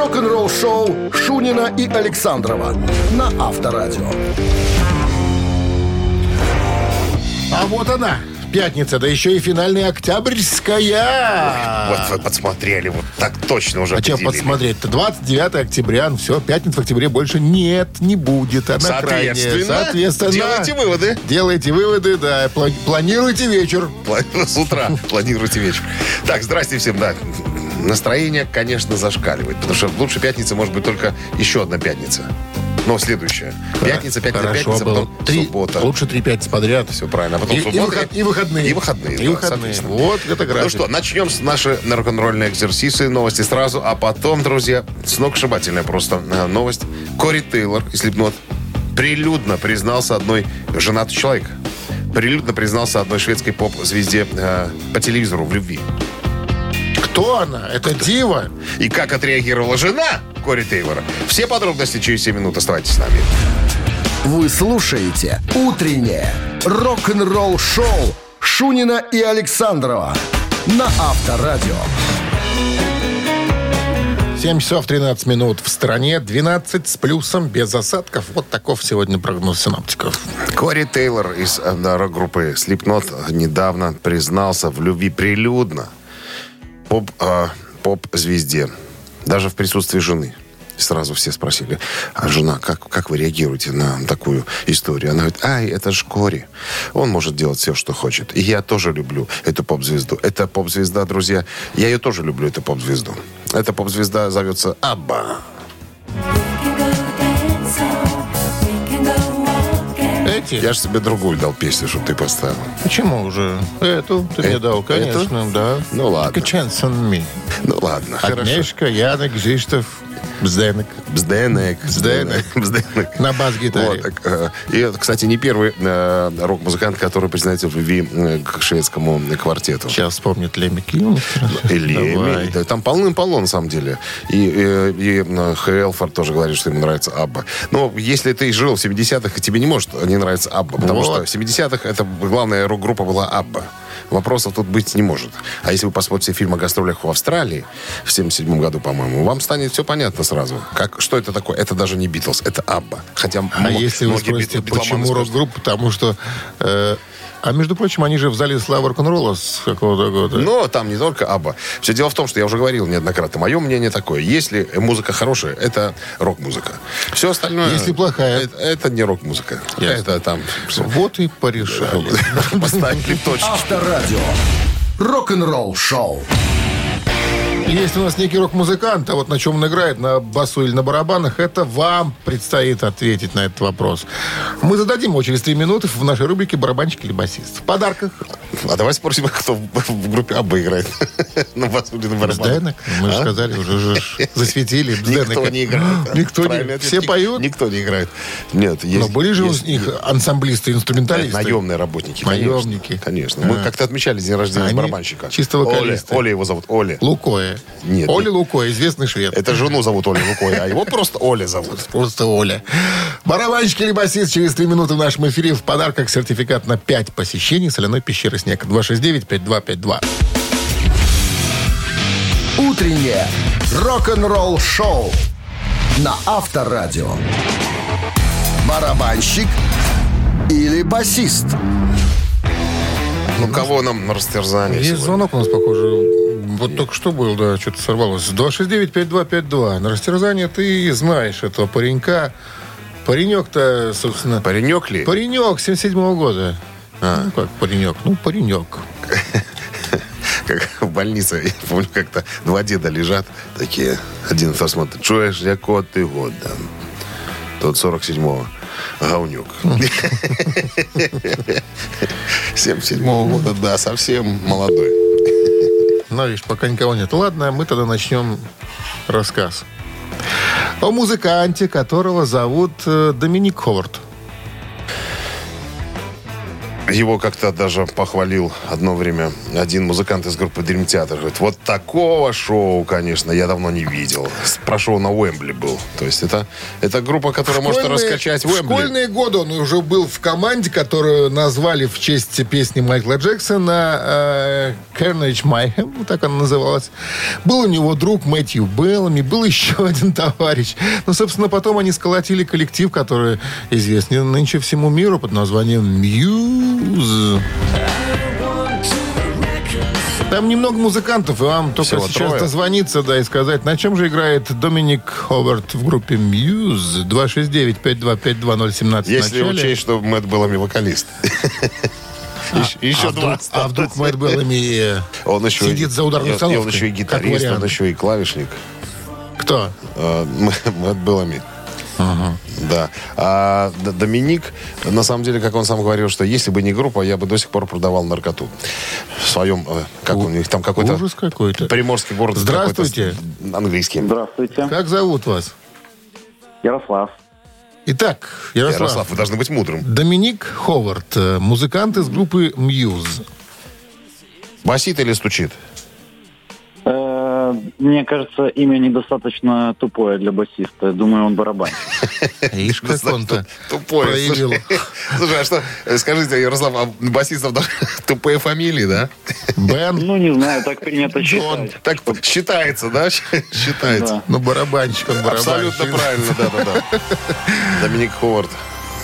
рок-н-ролл-шоу Шунина и Александрова на Авторадио. А вот она, пятница, да еще и финальная октябрьская. Вот вы подсмотрели, вот так точно уже А что подсмотреть-то? 29 октября, все, пятниц в октябре больше нет, не будет. Она крайняя. Соответственно, Соответственно, делайте выводы. Делайте выводы, да, пла- планируйте вечер. С утра планируйте вечер. Так, здрасте всем, да. Настроение, конечно, зашкаливает. Потому что лучше пятница может быть только еще одна пятница. Но следующая. Пятница, пятница, Хорошо пятница, было. потом Три, суббота. Лучше три пятницы подряд. Все правильно. А потом И, и суббота. выход- и выходные. И выходные. И да, выходные. Вот это график. Ну что, начнем с наши рок-н-ролльные экзерсисы, новости сразу, а потом, друзья, сногсшибательная просто э, новость. Кори Тейлор из Slipknot прилюдно признался одной женатый человек. Прилюдно признался одной шведской поп-звезде э, по телевизору в любви. Кто она? Это Дива? И как отреагировала жена Кори Тейлора. Все подробности через 7 минут. Оставайтесь с нами. Вы слушаете «Утреннее рок-н-ролл-шоу» Шунина и Александрова на Авторадио. 7 часов 13 минут в стране, 12 с плюсом, без осадков. Вот таков сегодня прогноз синаптиков. Кори Тейлор из э, да, рок-группы Slipknot недавно признался в любви прилюдно поп, э, поп-звезде. Даже в присутствии жены. Сразу все спросили, а жена, как, как вы реагируете на такую историю? Она говорит, ай, это ж Кори. Он может делать все, что хочет. И я тоже люблю эту поп-звезду. Это поп-звезда, друзья. Я ее тоже люблю, эту поп-звезду. Эта поп-звезда зовется Абба. Эти? Я же себе другую дал песню, чтобы ты поставил. Почему уже? Эту ты мне Э- дал, конечно, да. Ну, ладно. Chance on me. Ну ладно, хорошо. Агнешка, Янок, Зиштов, Бзденек. Бзденек. Бзденек. Бзденек. На бас-гитаре. Вот, э, и это, кстати, не первый э, рок-музыкант, который признается в любви э, к шведскому квартету. Сейчас вспомнит Лемми Килмистера. И Леми, да, там полным-полно, на самом деле. И, э, и, э, Хелфорд тоже говорит, что ему нравится Абба. Но если ты жил в 70-х, и тебе не может не нравиться Абба. Потому Вот. что в 70-х это главная рок-группа была Абба. Вопросов тут быть не может. А если вы посмотрите фильм о гастролях в Австралии в 77 году, по-моему, вам станет все понятно сразу. Как, что это такое? Это даже не Битлз, это Абба. Хотя А если вы спросите, бит- почему рок-группа? Потому что... э, а между прочим, они же в зале славы рок-н-ролла с какого-то года. Но там не только Абба. Все дело в том, что я уже говорил неоднократно. Мое мнение такое. Если музыка хорошая, это рок-музыка. Все остальное... Если плохая? Это, это не рок-музыка. Ясно. Это там... Вот и порешали. Поставили точки. Авторадио. Рок-н-ролл-шоу. Есть у нас некий рок-музыкант, а вот на чем он играет, на басу или на барабанах, это вам предстоит ответить на этот вопрос. Мы зададим его через три минуты в нашей рубрике «Барабанщик или басист». В подарках А давай спросим, кто в, группе Абба играет. на басу или на барабанах. Мы же А? сказали, уже засветили. Никто не играет. Никто не... Все поют? Никто не играет. Нет, есть... Но были же у них ансамблисты, инструменталисты. Наемные работники. Наемники. Конечно. Мы А. как-то отмечали день рождения барабанщика. чисто Оля. вокалисты. Оля его зовут. Оля. Лукоя. Нет, Оля нет. Лукоя, известный швед. Это жену зовут Оля Лукой, а его просто Оля зовут. Просто Оля. Барабанщик или басист через три минуты в нашем эфире в подарках сертификат на 5 посещений соляной пещеры «Снег». 269-5252. Утреннее рок-н-ролл-шоу на Авторадио. Барабанщик или басист? Ну, кого нам на растерзание Есть сегодня? звонок у нас, похоже. Вот только что был, да, что-то сорвалось. 269-5252. На растерзание ты знаешь этого паренька. Паренек-то, собственно... Паренек ли? Паренек 77-го года. Ну, как паренек? Ну, паренек. Как в больнице, я помню, как-то два деда лежат, такие, один кто смотрит, чуешь, якого ты года? Тот 47-го. Гаунюк. 77-го года, да, совсем молодой. Ну, видишь, пока никого нет. Ладно, мы тогда начнем рассказ. О музыканте, которого зовут Доминик Ховард. Его как-то даже похвалил одно время один музыкант из группы Dream Theater. Говорит, вот такого шоу, конечно, я давно не видел. Про шоу на Уэмбли был. То есть это, это группа, которая может раскачать в Уэмбли. школьные годы он уже был в команде, которую назвали в честь песни Майкла Джексона э, Carnage Mayhem, так она называлась. Был у него друг Мэтью Беллами, был еще один товарищ. Ну, собственно, потом они сколотили коллектив, который известен нынче всему миру под названием Muse. Там немного музыкантов, и вам только Всего сейчас трое. дозвониться, да, и сказать, на чем же играет Доминик Ховард в группе Muse 269-5252017 Если учесть, что Мэтт Беллами вокалист. Еще- Еще а два. вдруг, а вдруг Мэтт Беллами э, Он еще сидит и- за ударной и установкой? Он еще и гитарист, он еще и клавишник. Кто? Э, Мэтт Беллами. Да. А Доминик, на самом деле, как он сам говорил, что если бы не группа, я бы до сих пор продавал наркоту. В своем, э, как у них там какой-то... Ужас какой-то. Приморский город. Здравствуйте. Английский. Здравствуйте. Как зовут вас? Ярослав. Итак, Ярослав. Ярослав, вы должны быть мудрым. Доминик Ховард, э, музыкант из группы Muse. Басит или стучит? Мне кажется, имя недостаточно тупое для басиста. Думаю, он барабан. Ишь, как он-то Тупой. проявил. Слушай, а что, скажите, Ярослав, а басистов даже тупые фамилии, да? Бен, Ну, не знаю, так принято считать. Так считается, да? Считается. Ну барабанщик он, барабанщик. Абсолютно правильно, да-да-да. Доминик Ховард.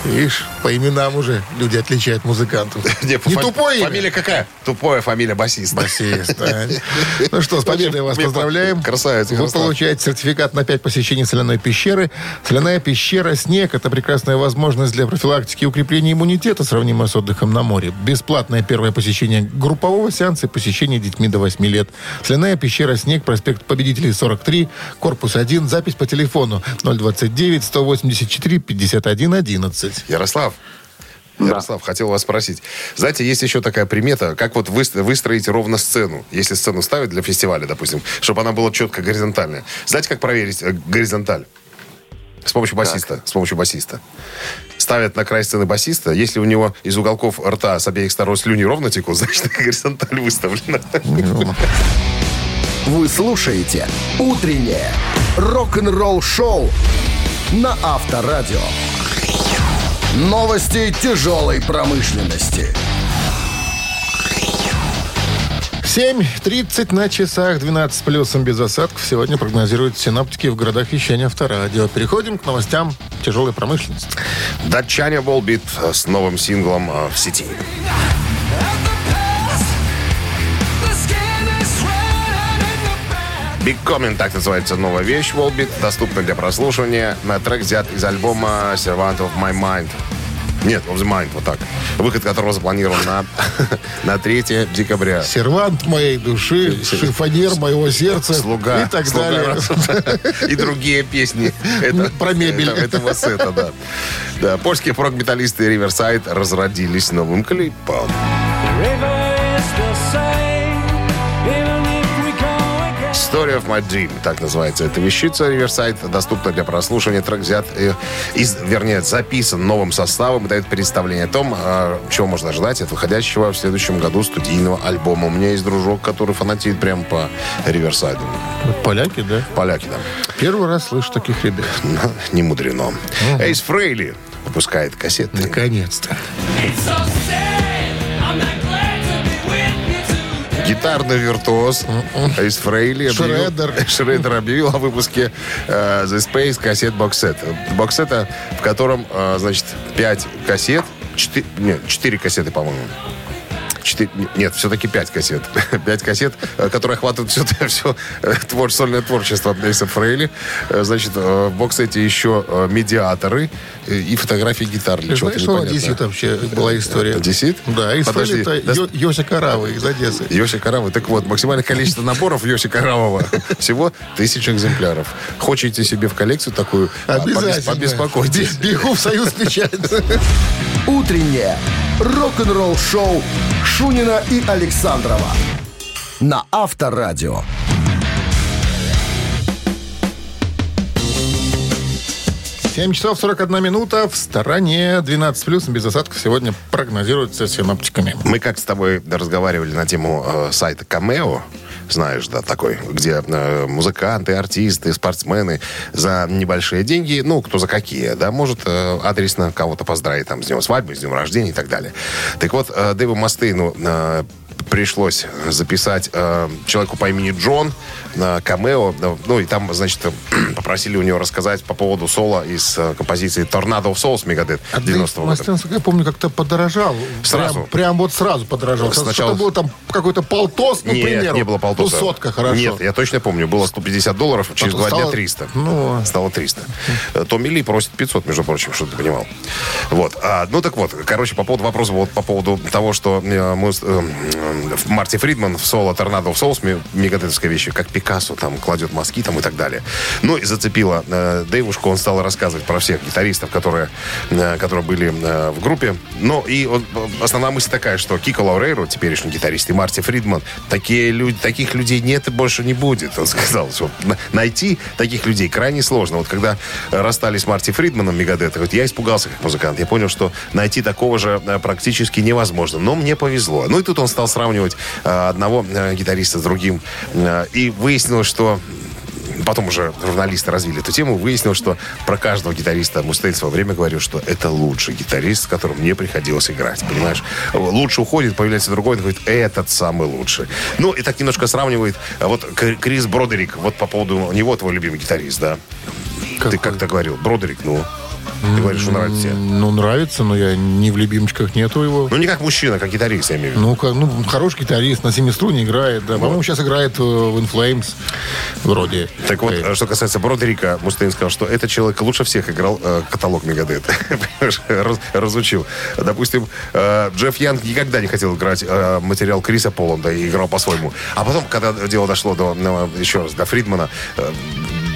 Видишь, по именам уже люди отличают музыкантов. Не, Не тупое имя? Фамилия какая? Тупое фамилия басист. Басист, да. Ну что, с победой вас поздравляем. красавец, Вы получаете сертификат на 5 посещений соляной пещеры. Соляная пещера «Снег» — это прекрасная возможность для профилактики и укрепления иммунитета, сравнимая с отдыхом на море. Бесплатное первое посещение группового сеанса и посещение детьми до 8 лет. Соляная пещера «Снег», проспект Победителей, 43, корпус 1, запись по телефону 029 184 51 11. Ярослав, Ярослав, хотел вас спросить. Знаете, есть еще такая примета, как вот выс- выстроить ровно сцену. Если сцену ставить для фестиваля, допустим, чтобы она была четко горизонтальная. Знаете, как проверить э, горизонталь? С помощью басиста. С помощью басиста. Ставят на край сцены басиста. Если у него из уголков рта с обеих сторон слюни ровно текут, значит, горизонталь выставлена. Вы слушаете «Утреннее рок-н-ролл-шоу» на Авторадио. Новости тяжелой промышленности. 7.30 на часах, 12 плюсом без осадков. Сегодня прогнозируют синаптики в городах вещания авторадио. Переходим к новостям тяжелой промышленности. Датчане Волбит с новым синглом э, в сети. Big Coming, так называется новая вещь Волбит, доступна для прослушивания. На трек взят из альбома Servant of My Mind. Нет, of the Mind, вот так. Выход которого запланирован на, на 3 декабря. Сервант моей души, шифонер моего сердца Слуга. и так Слуга далее. И другие песни. Это, Про мебель. это- этого сета, да. Да, польские прок-металлисты Riverside разродились новым клипом. Story of My Dream, так называется эта вещица. Riverside доступна для прослушивания. Трек взят э, из, вернее, записан новым составом и дает представление о том, э, чего можно ожидать от выходящего в следующем году студийного альбома. У меня есть дружок, который фанатеет прямо по Riverside. Поляки, да? Поляки, да. Первый раз слышу таких ребят. Ну, Не мудрено. Эйс Фрейли выпускает кассеты. Наконец-то. Гитарный виртуоз Эйс Фрейли объявил- Шредер. Шредер объявил о выпуске э, The Space кассет боксет. Боксета, в котором, э, значит, 5 кассет, 4, нет, 4 кассеты, по-моему. Четыре- нет, все-таки пять кассет. Пять кассет, э, которые охватывают все, все твор, сольное творчество Эйса Фрейли. Э, Значит, э, в боксете еще э, медиаторы э, и фотографии гитар. Ты знаешь, что. Одессе вообще была история? Одессит? Да, из Подожди, это да- Йо- Йося Карава из Одессы. Йоси Каравы. Так вот, максимальное количество наборов Йоси Каравова всего тысяча экземпляров. Хочете себе в коллекцию такую? а, Обязательно. Побеспокойтесь. Бе- Бегу в союз печать. Утреннее рок-н-ролл-шоу Шунина и Александрова на 7 часов 41 минута. В стороне 12 плюс без осадков сегодня прогнозируется синоптиками. Мы как с тобой разговаривали на тему э, сайта Камео, знаешь, да, такой, где э, музыканты, артисты, спортсмены за небольшие деньги, ну, кто за какие, да, может э, адресно кого-то поздравить там с днем свадьбы, с днем рождения и так далее. Так вот, э, Дэву Мастейну э, пришлось записать э, человеку по имени Джон на камео. Ну, и там, значит, попросили у него рассказать по поводу соло из э, композиции «Tornado of Souls» Мегадет А 90-го года. Я помню, как-то подорожал. Сразу. Прям, прям вот сразу подорожал. Сначала- Что-то было там какой-то полтос, ну, Нет, примеру. не было полтоса. Ну, сотка, хорошо. Нет, я точно помню. Было 150 долларов, через Потом два дня стало- 300. ну. Стало 300. Э, Томми Ли просит 500, между прочим, чтобы ты понимал. Вот. А, ну, так вот, короче, по поводу вопроса, вот по поводу того, что э, мы, э, э, Марти Фридман в соло «Торнадо в соус» мегадетовская вещь, как Пикассо там кладет мазки там и так далее. Ну, и зацепила э, Дэйвушку, он стал рассказывать про всех гитаристов, которые, э, которые были э, в группе. Ну, и вот, э, основная мысль такая, что Кико Лаурейро, теперешний гитарист, и Марти Фридман, такие люди, таких людей нет и больше не будет. Он сказал, что на- найти таких людей крайне сложно. Вот когда расстались с Марти Фридманом Мегадета, вот я испугался как музыкант. Я понял, что найти такого же э, практически невозможно. Но мне повезло. Ну и тут он стал сравнивать э, одного э, гитариста с другим. Э, И выяснилось, что Потом уже журналисты развили эту тему. Выяснилось, что про каждого гитариста Мустейн в свое время говорил, что это лучший гитарист, с которым мне приходилось играть. Понимаешь? Лучше уходит, появляется другой, он говорит, этот самый лучший. Ну, и так немножко сравнивает. а Вот Крис Бродерик, вот по поводу него твой любимый гитарист, да? Ты Какой? как-то говорил. Бродерик, ну. Ты говоришь, что нравится тебе. Ну, нравится, но я не в любимчиках нету его. Ну, не как мужчина, как гитарист, я имею в виду. Ну, как, ну, хороший гитарист, на семиструне играет, да. По-моему, сейчас играет э, в In Flames, вроде. Так вот, Э, что касается Бродерика, Мустейн сказал, что этот человек лучше всех играл э, каталог Megadeth. Раз- разучил. Допустим, э, Джефф Янг никогда не хотел играть э, материал Криса Поланда и играл по-своему. А потом, когда дело дошло до, ну, еще раз, до Фридмана, э,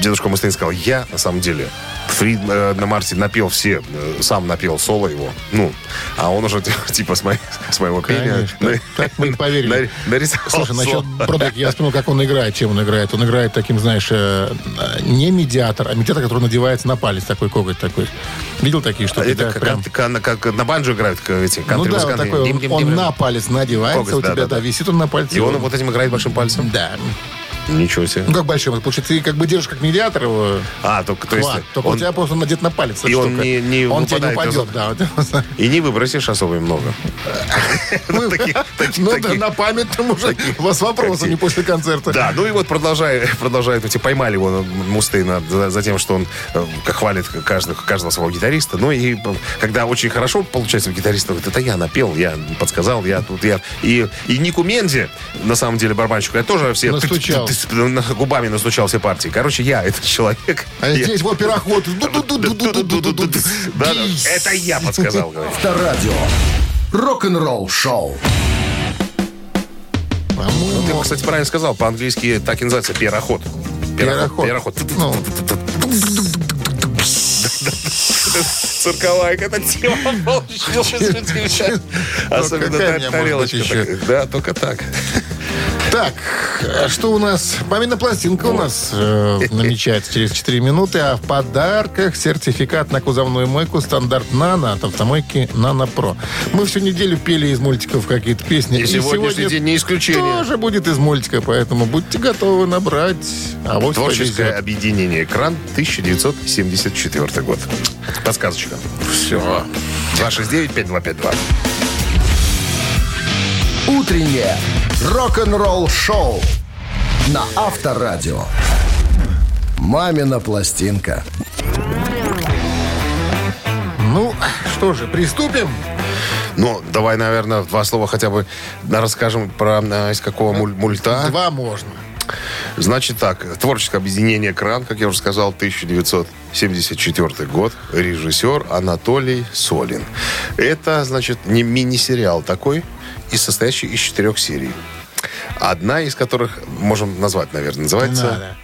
дедушка Мустейн сказал, я, на самом деле, Фрид, э, на Марте напел все, э, сам напел соло его. Ну, а он уже типа с, моей- с моего пения... Так мы и поверили. на- нарисовал Слушай, насчет. Бродерика, я вспомнил, как он играет, чем он играет. Он играет таким, знаешь, э, не медиатор, а медиатор, который надевается на палец, такой коготь такой. Видел такие штуки? Это как, на банджо играют эти Ну да, такой, он, на палец надевается, у тебя, да. висит он на пальце. И он вот этим играет большим пальцем? Да. Ничего себе. Ну, как большим. Получается, ты как бы держишь как медиатор его, А, только, то есть, хват, только он- у тебя просто надет на палец. И он штука. не- не Он тебе не упадет, да. и не выбросишь особо много. Ну, Ну да, на память там уже у вас вопросы не после концерта. Да, ну и вот продолжая, продолжают, эти поймали его Мустейна за, тем, что он э, хвалит каждого, каждого своего гитариста. Ну и э, когда очень хорошо получается у гитариста, говорит, это я напел, я подсказал, я тут, я... И, Нику Менди, на самом деле, барабанщик, я тоже все... Настучал. На- губами настучал все партии. Короче, я этот человек. А здесь вот пироход. Да, это я подсказал. Авторадио. Рок-н-ролл шоу. По-моему, Ты, кстати, правильно сказал, по-английски так и называется. Пероход. Пероход. Ну, Цирковая эта тема получилась. Особенно тарелочка. Да, только так. Так, а что у нас? Мамина пластинка у нас э, намечается через 4 минуты, а в подарках сертификат на кузовную мойку стандарт «Нано» от автомойки «Нано Про». Мы всю неделю пели из мультиков какие-то песни. И сегодняшний день не исключение. Тоже будет из мультика, поэтому будьте готовы набрать. А вот Творческое объединение «Экран», 1974 год. Подсказочка. Все. 269-5252. Утреннее рок-н-ролл шоу на Авторадио. Мамина пластинка. Ну, что же, приступим? Ну, давай, наверное, два слова хотя бы расскажем про э, из какого муль- мульта. Два можно. Значит так, творческое объединение «Кран», как я уже сказал, 1974 год. Режиссер Анатолий Солин. Это, значит, не мини-сериал такой, и состоящий из четырех серий. Одна из которых, можем назвать, наверное, называется.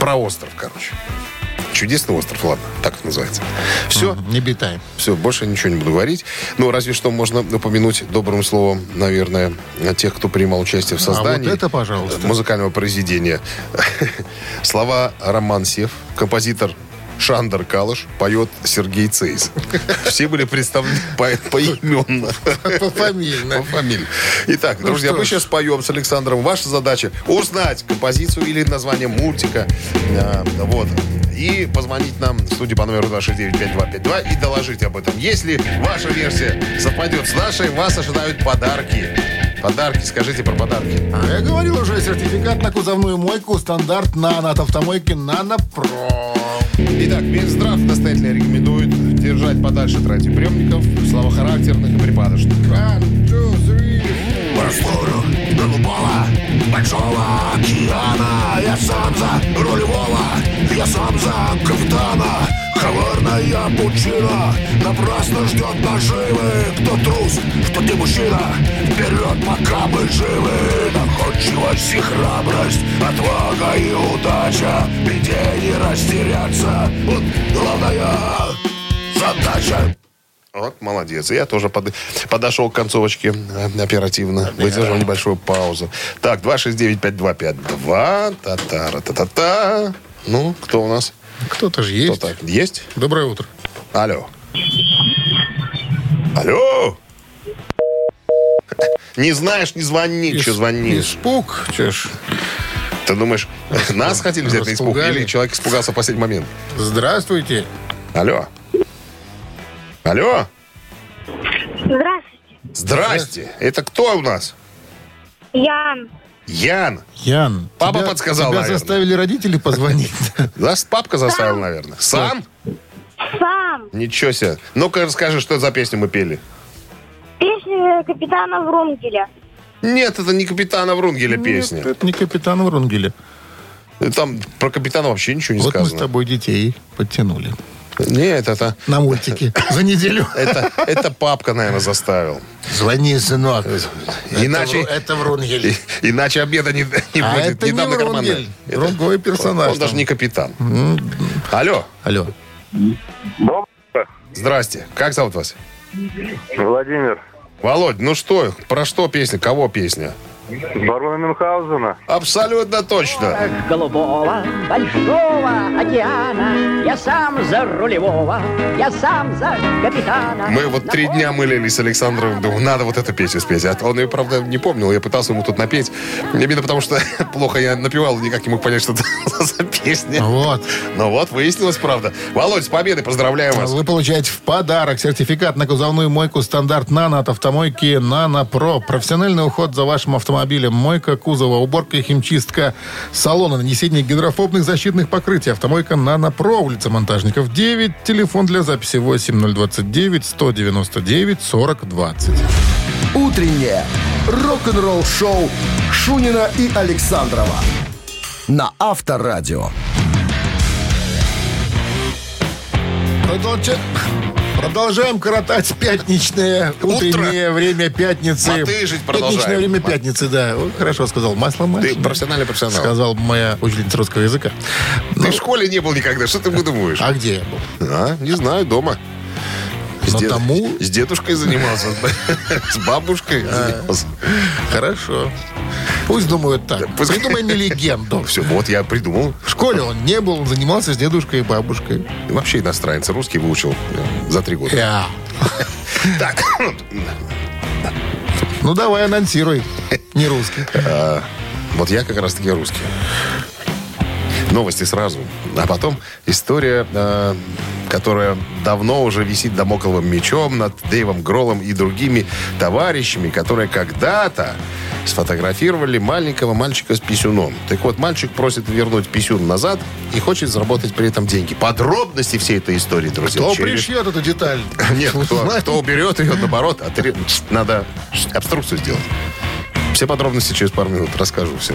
«Про остров», короче. Чудесный остров, ладно, так это называется. Все, Не битай. все, больше ничего не буду говорить. Ну, разве что можно упомянуть добрым словом, наверное, тех, кто принимал участие в создании А вот это, пожалуйста. музыкального произведения. Слова Роман Сев, композитор Шандер Калыш, поет Сергей Цейс. Все были представлены по- поименно. Пофамильно. По фамилии. Итак, Ну друзья, мы ж. сейчас поем с Александром. Ваша задача узнать композицию или название мультика. А, Вот. И позвонить нам в студию по номеру 269-5252 и доложить об этом. Если ваша версия совпадет с нашей, вас ожидают подарки. Подарки, скажите про подарки. А я говорил уже, сертификат на кузовную мойку стандарт «Нано» от автомойки «Нано Про». Итак, Минздрав настоятельно рекомендует держать подальше от радиоприемников, слабохарактерных и припадочных. One, two, three. Простору голубого большого океана Я сам за рулевого, я сам за капитана Коварная пучина напрасно ждет наживы Кто трус, что ты мужчина Вперед, пока мы живы Находчивость и храбрость, отвага и удача беде не растеряться Вот главная задача Вот, молодец. Я тоже под- подошел к концовочке э, оперативно. Выдержал небольшую паузу. Так, 269-5252. Та-та-ра, та-та-та. Ну, кто у нас? Кто-то же есть. так? Есть? Доброе утро. Алло. Алло. Не знаешь, не звони, что Ис- звонишь. Испуг, че ж. Ты думаешь, нас хотели взять на испуг или человек испугался в последний момент? Здравствуйте. Алло. Алло. Здравствуйте. Здрасте. Это кто у нас? Ян. Ян. Ян. Папа тебя- подсказал, Тебя наверное. заставили родители позвонить. Да, папка заставил, наверное. Сам? Сам. Ничего себе. Ну-ка расскажи, что за песню мы пели. Песня капитана Врунгеля. Нет, это не капитана Врунгеля песня. Это не капитан Врунгеля. Там про капитана вообще ничего не Вот мы с сказано. тобой детей подтянули. Нет, это, На мультики. За неделю. это, это папка, наверное, заставил. Звони, сынок. Иначе, Это, это Врунгель. и- иначе обеда не, не А будет. это не карманы. Врунгель. Это- Другой персонаж. Он даже там. не капитан. Алло, Алло. здрасте. Как зовут вас? Владимир, Володь, ну что, про что песня? Кого песня? Барона Мюнхгаузена. Абсолютно точно. голубого большого океана Я сам за рулевого, я сам за капитана Мы вот три дня мылились с Александром, думаю, надо вот эту песню спеть. А он ее, правда, не помнил, я пытался ему тут напеть. Именно потому, что плохо я напевал, никак не мог понять, что это за песня. Вот. Но вот, выяснилось, правда. Володь, с победой, поздравляю вас. Вы получаете в подарок сертификат на кузовную мойку стандарт «Нано» от автомойки «Нано Про». Профессиональный уход за вашим автомобилем. Мойка кузова, уборка и химчистка салона, нанесение гидрофобных защитных покрытий. Автомойка «Нано Про», улица Монтажников, 9. Телефон для записи 8029 199 40 20. Утреннее рок-н-ролл-шоу Шунина и Александрова на Авторадио. Продолжа- Продолжаем коротать пятничное утреннее время пятницы. Мотыжить продолжаем. Пятничное время пятницы, да. Хорошо сказал. Масло Ты масло. профессиональный профессионал. Сказал моя учительница русского языка. Ты в школе не был никогда, что ты выдумываешь? А где я был? А, не знаю, дома. С, Но дед- тому- с дедушкой занимался, с бабушкой занимался. Хорошо. Пусть думают так. пусть- Придумай мне легенду. Все, вот я придумал. В школе он не был, он занимался с дедушкой и бабушкой. Вообще иностранец, русский выучил э, за три года. Так, Ну давай, анонсируй. Не русский. а, вот я как раз таки русский. Новости сразу. А потом история, э, которая давно уже висит домокловым мечом над Дэйвом Гроллом и другими товарищами, которые когда-то сфотографировали маленького мальчика с писюном. Так вот, мальчик просит вернуть писюн назад и хочет заработать при этом деньги. Подробности всей этой истории, друзья. Кто через- пришьет эту деталь? Нет, кто, кто уберет ее, наоборот, отре- надо обструкцию сделать. Все подробности через пару минут расскажу все.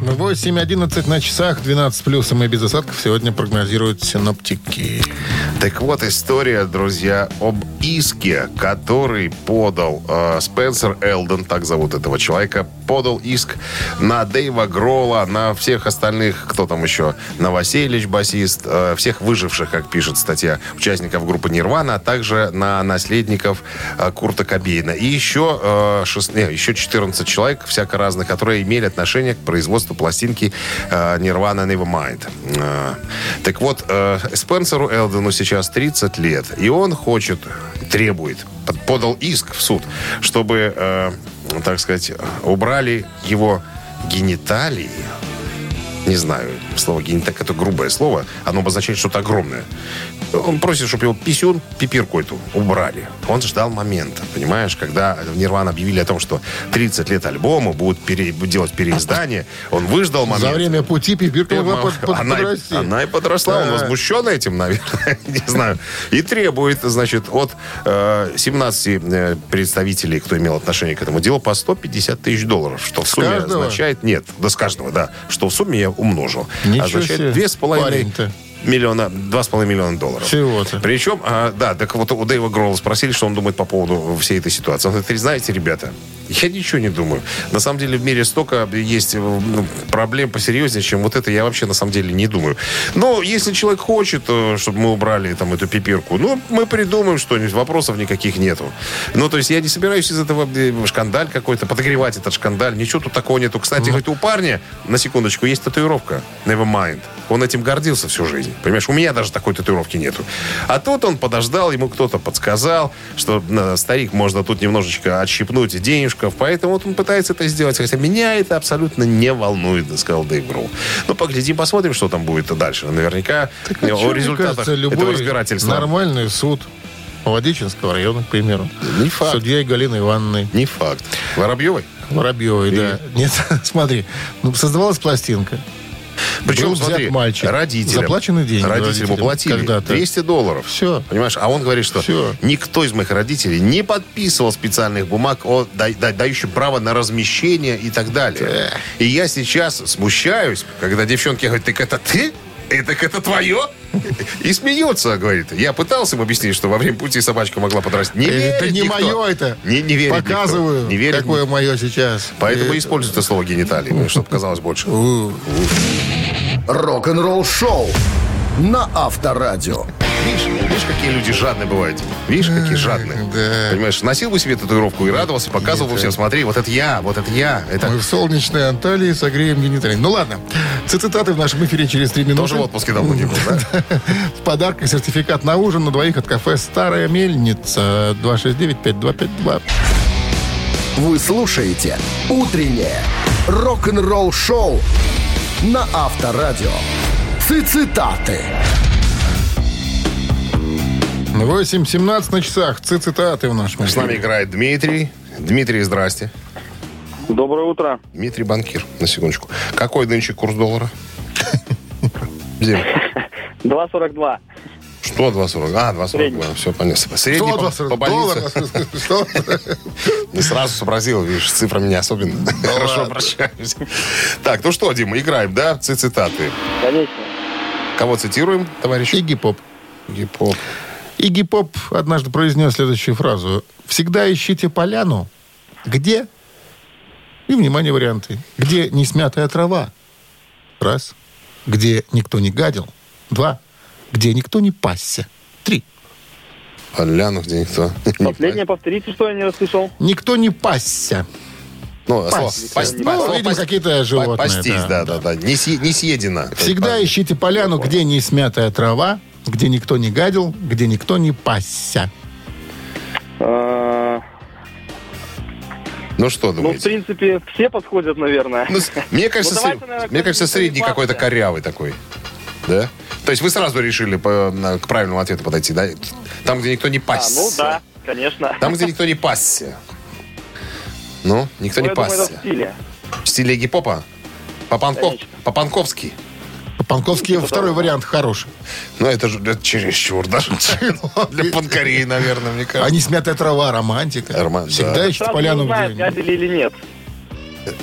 8.11 на часах, 12 плюсом и без осадков сегодня прогнозируют синоптики. Так вот, история, друзья, об иске, который подал э, Спенсер Элден, так зовут этого человека, подал иск на Дэйва Грола, на всех остальных, кто там еще, Новоселич, басист, э, всех выживших, как пишет статья, участников группы Нирвана, а также на наследников э, Курта Кобейна. И еще, э, шест- не, еще 14 человек, всяко разных, которые имели отношение к производству пластинки э, Nirvana Nevermind. Э, так вот, э, Спенсеру Элдену сейчас 30 лет, и он хочет, требует, под- подал иск в суд, чтобы, так сказать, убрали его гениталии не знаю, слово гениталия, это грубое слово, оно обозначает что-то огромное. Он просит, чтобы его писюн, пипирку эту убрали. Он ждал момента, понимаешь, когда в Нирван объявили о том, что 30 лет альбома будут пере- делать переиздание, он выждал момент. За время пути пипирка могла под- под- она, и- подрасти. она и подросла, он Да. возмущен этим, наверное, не знаю. И требует, значит, от э, 17 э, представителей, кто имел отношение к этому делу, по 150 тысяч долларов, что в сумме каждого? означает, нет, да с каждого, да, что в сумме я умножил. Ничего означает себе. с половиной миллиона, два с половиной миллиона долларов. Всего-то. Причем, а, да, так вот у Дэйва Гролла спросили, что он думает по поводу всей этой ситуации. Он говорит, знаете, ребята, я ничего не думаю. На самом деле в мире столько есть э, ну, проблем посерьезнее, чем вот это я вообще на самом деле не думаю. Но если человек хочет, э, чтобы мы убрали там эту пипирку, ну, мы придумаем что-нибудь, вопросов никаких нету. Ну, то есть я не собираюсь из этого э, шкандаль какой-то, подогревать этот шкандаль. Ничего тут такого нету. Кстати, говорит, у парня, на секундочку, есть татуировка. Nevermind. Он этим гордился всю жизнь. Понимаешь, у меня даже такой татуировки нету. А тут он подождал, ему кто-то подсказал, что э, старик можно тут немножечко отщипнуть денежков. Поэтому вот он пытается это сделать. Хотя меня это абсолютно не волнует, сказал Дэйв Гроул. Ну, поглядим, посмотрим, что там будет дальше. Наверняка Так, а о результатах кажется, этого разбирательства. нормальный суд Владичинского района, к примеру. Не факт. Судьей Галины Ивановной. Не факт. Воробьевой? Воробьевой, да. Нет, смотри, ну, создавалась пластинка. Причем, Был смотри, мальчик. родителям. Заплачены деньги Родителям уплатили когда-то. 200 долларов. Всё. Понимаешь? А он говорит, что Всё. никто из моих родителей не подписывал специальных бумаг, о, да- да- дающих право на размещение и так далее. И я сейчас смущаюсь, когда девчонки говорят, так это ты? И так это твое? И смеется, говорит. Я пытался им объяснить, что во время пути собачка могла подрасти. Не это верит не никто. мое это. Не, не верит никто. Показываю, Не верит какое никто. мое сейчас. Поэтому Э, используют это слово гениталии, чтобы казалось больше. Рок-н-ролл шоу на Авторадио. Видишь, видишь, какие люди жадные бывают. Видишь, какие жадные. да. Понимаешь, носил бы себе татуировку и радовался, показывал бы всем, смотри, вот это я, вот это я. Это Мы в солнечной Анталии согреем гениталии. Ну ладно, цитаты в нашем эфире через три минуты. тоже в отпуске давно не был, да? В подарках сертификат на ужин на двоих от кафе «Старая мельница». 269-5252. Вы слушаете «Утреннее рок-н-ролл-шоу» на Авторадио. Цитаты. 8.17 на часах. Цитаты в нашем С нами играет Дмитрий. Дмитрий, здрасте. Доброе утро. Дмитрий Банкир, на секундочку. Какой нынче курс доллара? Дим, 2,42. что 2,40? А, 2,42, все понятно. Средний Что, по, 20 по больнице. Что? Не сразу сообразил, видишь, цифрами не особенно. Хорошо обращаюсь. Так, ну что, Дима, играем, да, цитаты. Конечно. Кого цитируем, товарищ? Игги Поп. Гип-поп. Игги Поп однажды произнес следующую фразу. «Всегда ищите поляну. Где?» И, внимание, варианты. «Где не смятая трава?» Раз. «Где никто не гадил?» Два. «Где никто не пасся?» Три. Поляну, где никто. не Последнее повторите, что я не расслышал. «Никто не пасся». Ну, Пасть. пасть- Ну, видимо, какие-то животные, Пастись, да, да, да, да. Не съедено. Всегда ищите поляну, где не смятая трава, где никто не гадил, где никто не пасся. А, Ну что Ну, в думаете? принципе, все подходят, наверное. Ну, мне кажется, Ну, давайте, наверное, мне кажется, средний какой-то пасся. корявый такой. Да? То есть вы сразу решили по- на- к правильному ответу подойти, да? Там, где никто не А, пасся. ну да, конечно. Там, где никто не пасся. Ну, никто Ну, не я думаю, это пасся. в стиле. В стиле гипопа? Попанков. Попанковский. Панковский второй вариант хороший. Ну, это же это чересчур, да? Для панкарей, наверное, мне А кажется. не смятая трава, романтика. Роман- Всегда да. ищите Сразу поляну, не где... гадили или нет.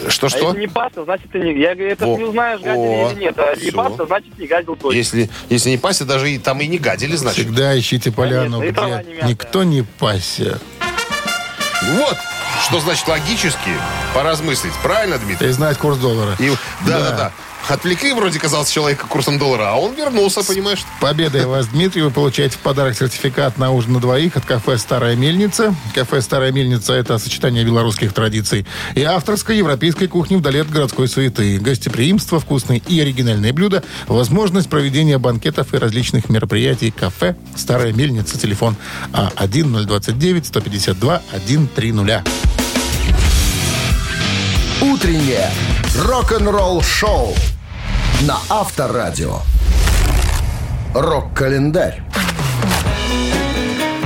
А Что-что? если не пасся, значит ты не... Я говорю, это О, не узнаешь, гадили о, или нет. А не всё. пасся, значит не гадил точно. Если, если не пасся, даже и, там и не гадили, значит. Всегда ищите поляну, Конечно, где не никто не пасся. Вот, Что значит логически? Поразмыслить. Правильно, Дмитрий? И знать курс доллара. И, да, да, да. Отвлекли вроде казался человека курсом доллара, а он вернулся, понимаешь? Победой вас, Дмитрий, вы получаете в подарок сертификат на ужин на двоих от кафе «Старая мельница». Кафе «Старая мельница» — это сочетание белорусских традиций и авторской европейской кухни вдали от городской суеты. Гостеприимство, вкусные и оригинальные блюда, возможность проведения банкетов и различных мероприятий. Кафе «Старая мельница». Телефон А А1-029-152-130. Утреннее рок-н-ролл-шоу на Авторадио. Рок-календарь.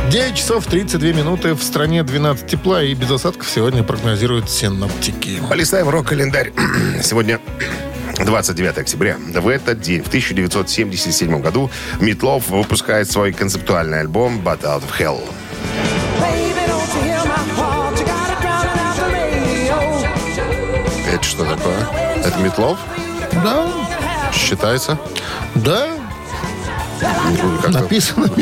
9 часов 32 минуты. В стране 12 тепла и без осадков сегодня прогнозируют синоптики. Полистаем рок-календарь. Сегодня 29 октября. В этот день, в 1977 году, Митлов выпускает свой концептуальный альбом «But Out of Hell». Это что такое? Это Митлов? Да, Считается? да, как-то- написано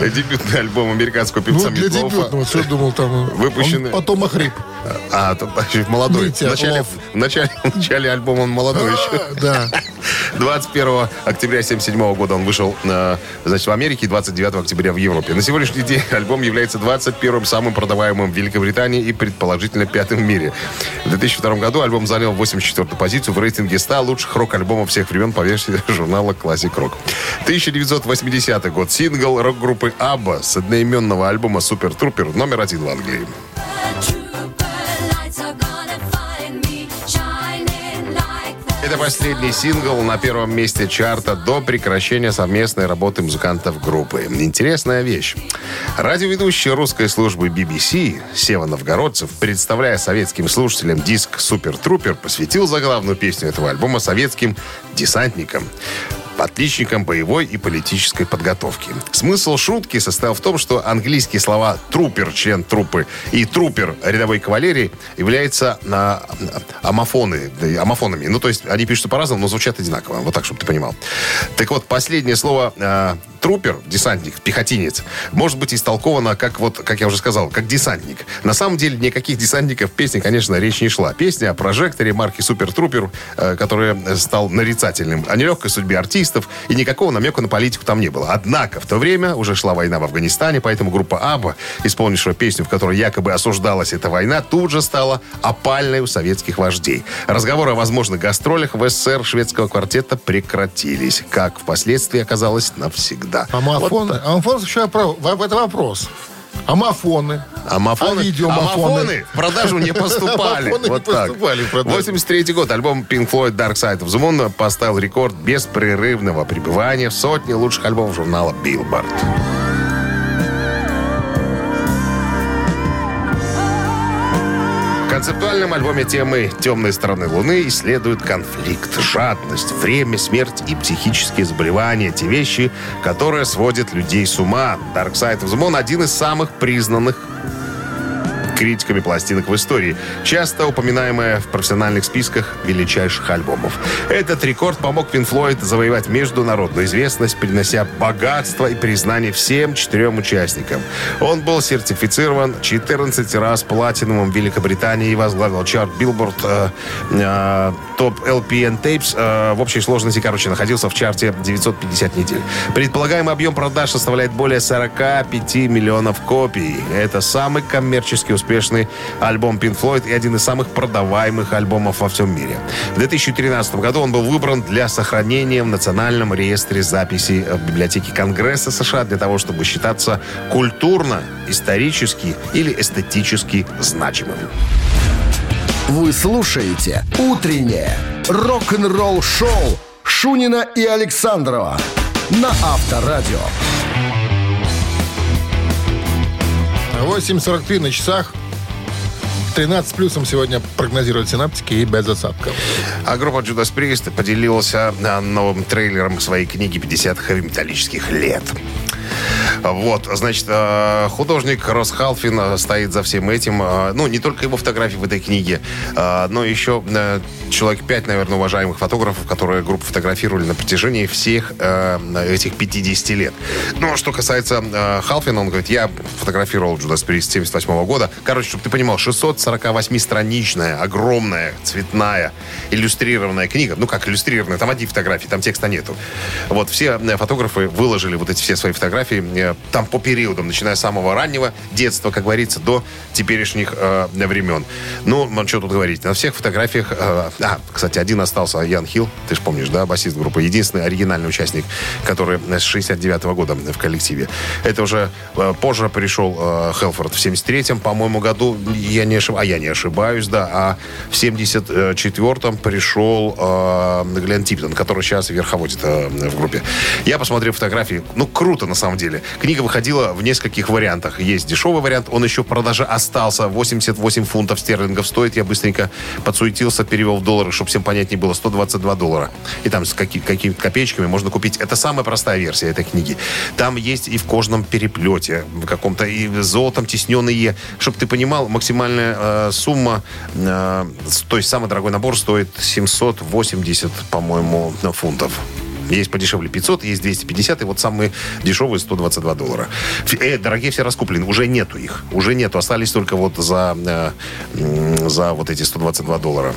Дебютный альбом американского певца Ну, для дебютного. Что думал там? Выпущенный- потом охрип. А, тут еще молодой. В, начале, в, начале, в начале альбома он молодой еще. Да. 21 октября 1977 года он вышел э, значит, в Америке и 29 октября в Европе. На сегодняшний день альбом является 21-м самым продаваемым в Великобритании и предположительно пятым в мире. В 2002 году альбом занял 84-ю позицию в рейтинге 100 лучших рок-альбомов всех времен по версии журнала Classic Rock. 1980 год. Сингл рок-группы ABBA с одноименного альбома Супер Трупер номер один в Англии. Это последний сингл на первом месте чарта до прекращения совместной работы музыкантов группы. Интересная вещь. Радиоведущий русской службы BBC Сева Новгородцев, представляя советским слушателям диск «Супер Трупер», посвятил заглавную песню этого альбома советским десантникам отличникам боевой и политической подготовки. Смысл шутки состоял в том, что английские слова «трупер», член трупы, и «трупер» рядовой кавалерии являются на амофоны, амофонами. Ну, то есть они пишутся по-разному, но звучат одинаково. Вот так, чтобы ты понимал. Так вот, последнее слово э, трупер, десантник, пехотинец, может быть истолковано как вот, как я уже сказал, как десантник. На самом деле никаких десантников в песне, конечно, речь не шла. Песня о прожекторе марки Супер Трупер, э, который стал нарицательным, о нелегкой судьбе артистов, и никакого намека на политику там не было. Однако в то время уже шла война в Афганистане, поэтому группа Аба, исполнившая песню, в которой якобы осуждалась эта война, тут же стала опальной у советских вождей. Разговоры о возможных гастролях в СССР шведского квартета прекратились, как впоследствии оказалось навсегда. Амофоны. Вот Амофон еще про- в- это вопрос. Амофоны. Амофоны, А видеомафоны? амофоны в продажу не поступали. Не Вот так. поступали в продажу. 83 год. Альбом Pink Floyd Dark Side of the Moon поставил рекорд беспрерывного пребывания в сотне лучших альбомов журнала Billboard. Концептуальном альбоме темы «Темной стороны Луны» исследуют конфликт, жадность, время, смерть и психические заболевания. Те вещи, которые сводят людей с ума. Dark Side of the Moon – один из самых признанных критиками пластинок в истории, часто упоминаемая в профессиональных списках величайших альбомов. Этот рекорд помог Pink Floyd завоевать международную известность, принося богатство и признание всем четырем участникам. Он был сертифицирован 14 раз платиновым в Великобритании и возглавил чарт Billboard э, э, топ LPN Tapes. Э, в общей сложности, короче, находился в чарте 950 недель. Предполагаемый объем продаж составляет более 45 миллионов копий. Это самый коммерчески успешный альбом Pink Floyd и один из самых продаваемых альбомов во всем мире. В 2013 году он был выбран для сохранения в Национальном реестре записей в библиотеке Конгресса США для того, чтобы считаться культурно, исторически или эстетически значимым. Вы слушаете «Утреннее рок-н-ролл-шоу» Шунина и Александрова на Авторадио. 8.43 на часах. 13 плюсом сегодня прогнозируют синаптики и без осадков. А группа Judas Priest поделилась а, новым трейлером своей книги «50 хэви-металлических лет». Вот, значит, э, художник Рос Халфин э, стоит за всем этим. Э, Ну, не только его фотографии в этой книге, но еще человек пять, наверное, уважаемых фотографов, которые группу фотографировали на протяжении всех этих 50 лет. Ну, а что касается Халфина, он говорит, я фотографировал Judas Priest с 78 года. Короче, чтобы ты понимал, 648-страничная, огромная, цветная, иллюстрированная книга. Ну, как иллюстрированная, там одни фотографии, там текста нету. Вот все фотографы выложили вот эти все свои фотографии там по периодам, начиная с самого раннего детства, как говорится, до теперешних э, времен. Ну, ну, что тут говорить, на всех фотографиях... э, а, кстати, один остался, Ян Хилл, ты же помнишь, да, басист группы, единственный оригинальный участник, который с 69 года в коллективе. Это уже э, позже пришел э, Хелфорд в 73-м, по-моему, году, я не ошибаюсь, а я не ошибаюсь, да, а в 74-м пришел э, Глен Типтон, который сейчас верховодит э, в группе. Я посмотрел фотографии, ну, круто на самом деле. Книга выходила в нескольких вариантах. Есть дешевый вариант, он еще в продаже остался, 88 фунтов стерлингов стоит. Я быстренько подсуетился, перевел в доллары, чтобы всем понятнее было, 122 доллара. И там с каки- какими-то копеечками можно купить. Это самая простая версия этой книги. Там есть и в кожном переплете, в каком-то и золотом тисненные. Чтобы ты понимал, максимальная э, сумма, э, то есть самый дорогой набор стоит 780, по-моему, фунтов. Есть подешевле 500, есть 250, и вот самые дешевые 122 доллара. Э, дорогие все раскуплены, уже нету их. Уже нету, остались только вот за, э, за вот эти 122 доллара.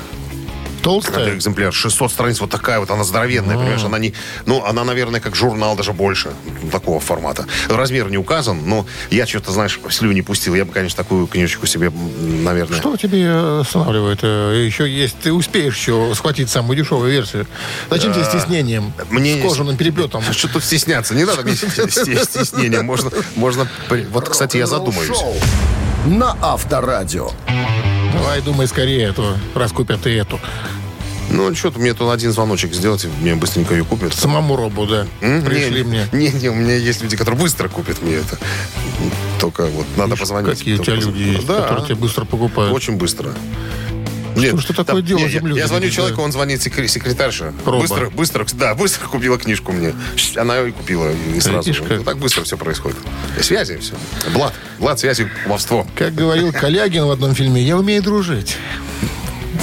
Толстая? экземпляр. 600 страниц, вот такая вот, она здоровенная, понимаешь? Она не, ну, она, наверное, как журнал, даже больше такого формата. Размер не указан, но я что-то, знаешь, слюни пустил. Я бы, конечно, такую книжечку себе, наверное... Что тебе останавливает? Э, Еще есть, ты успеешь еще схватить самую дешевую версию. Зачем тебе стеснением? Мне С кожаным переплетом. Что тут стесняться? Не надо мне сте- стеснения. Можно, можно... Вот, кстати, я задумаюсь. На Авторадио. Давай, думай скорее, а то раскупят и эту. Ну, что-то мне тут один звоночек сделать, и мне быстренько ее купят. Самому робу, да. М? Пришли не, мне. Не, не, у меня есть люди, которые быстро купят мне это. Только вот надо Видишь, позвонить. Какие у тебя люди есть, Да, которые тебе быстро покупают. очень быстро. Что такое дело я- землю Я, звоню человеку, он звонит секре- секретарше. Проба. Быстро, быстро, да, быстро купила книжку мне. Она и купила, и сразу. Видишь, как- Вот Так быстро все происходит. Связи все. Блат. Блат, связи, кумовство. Как говорил Калягин в одном фильме, я умею дружить.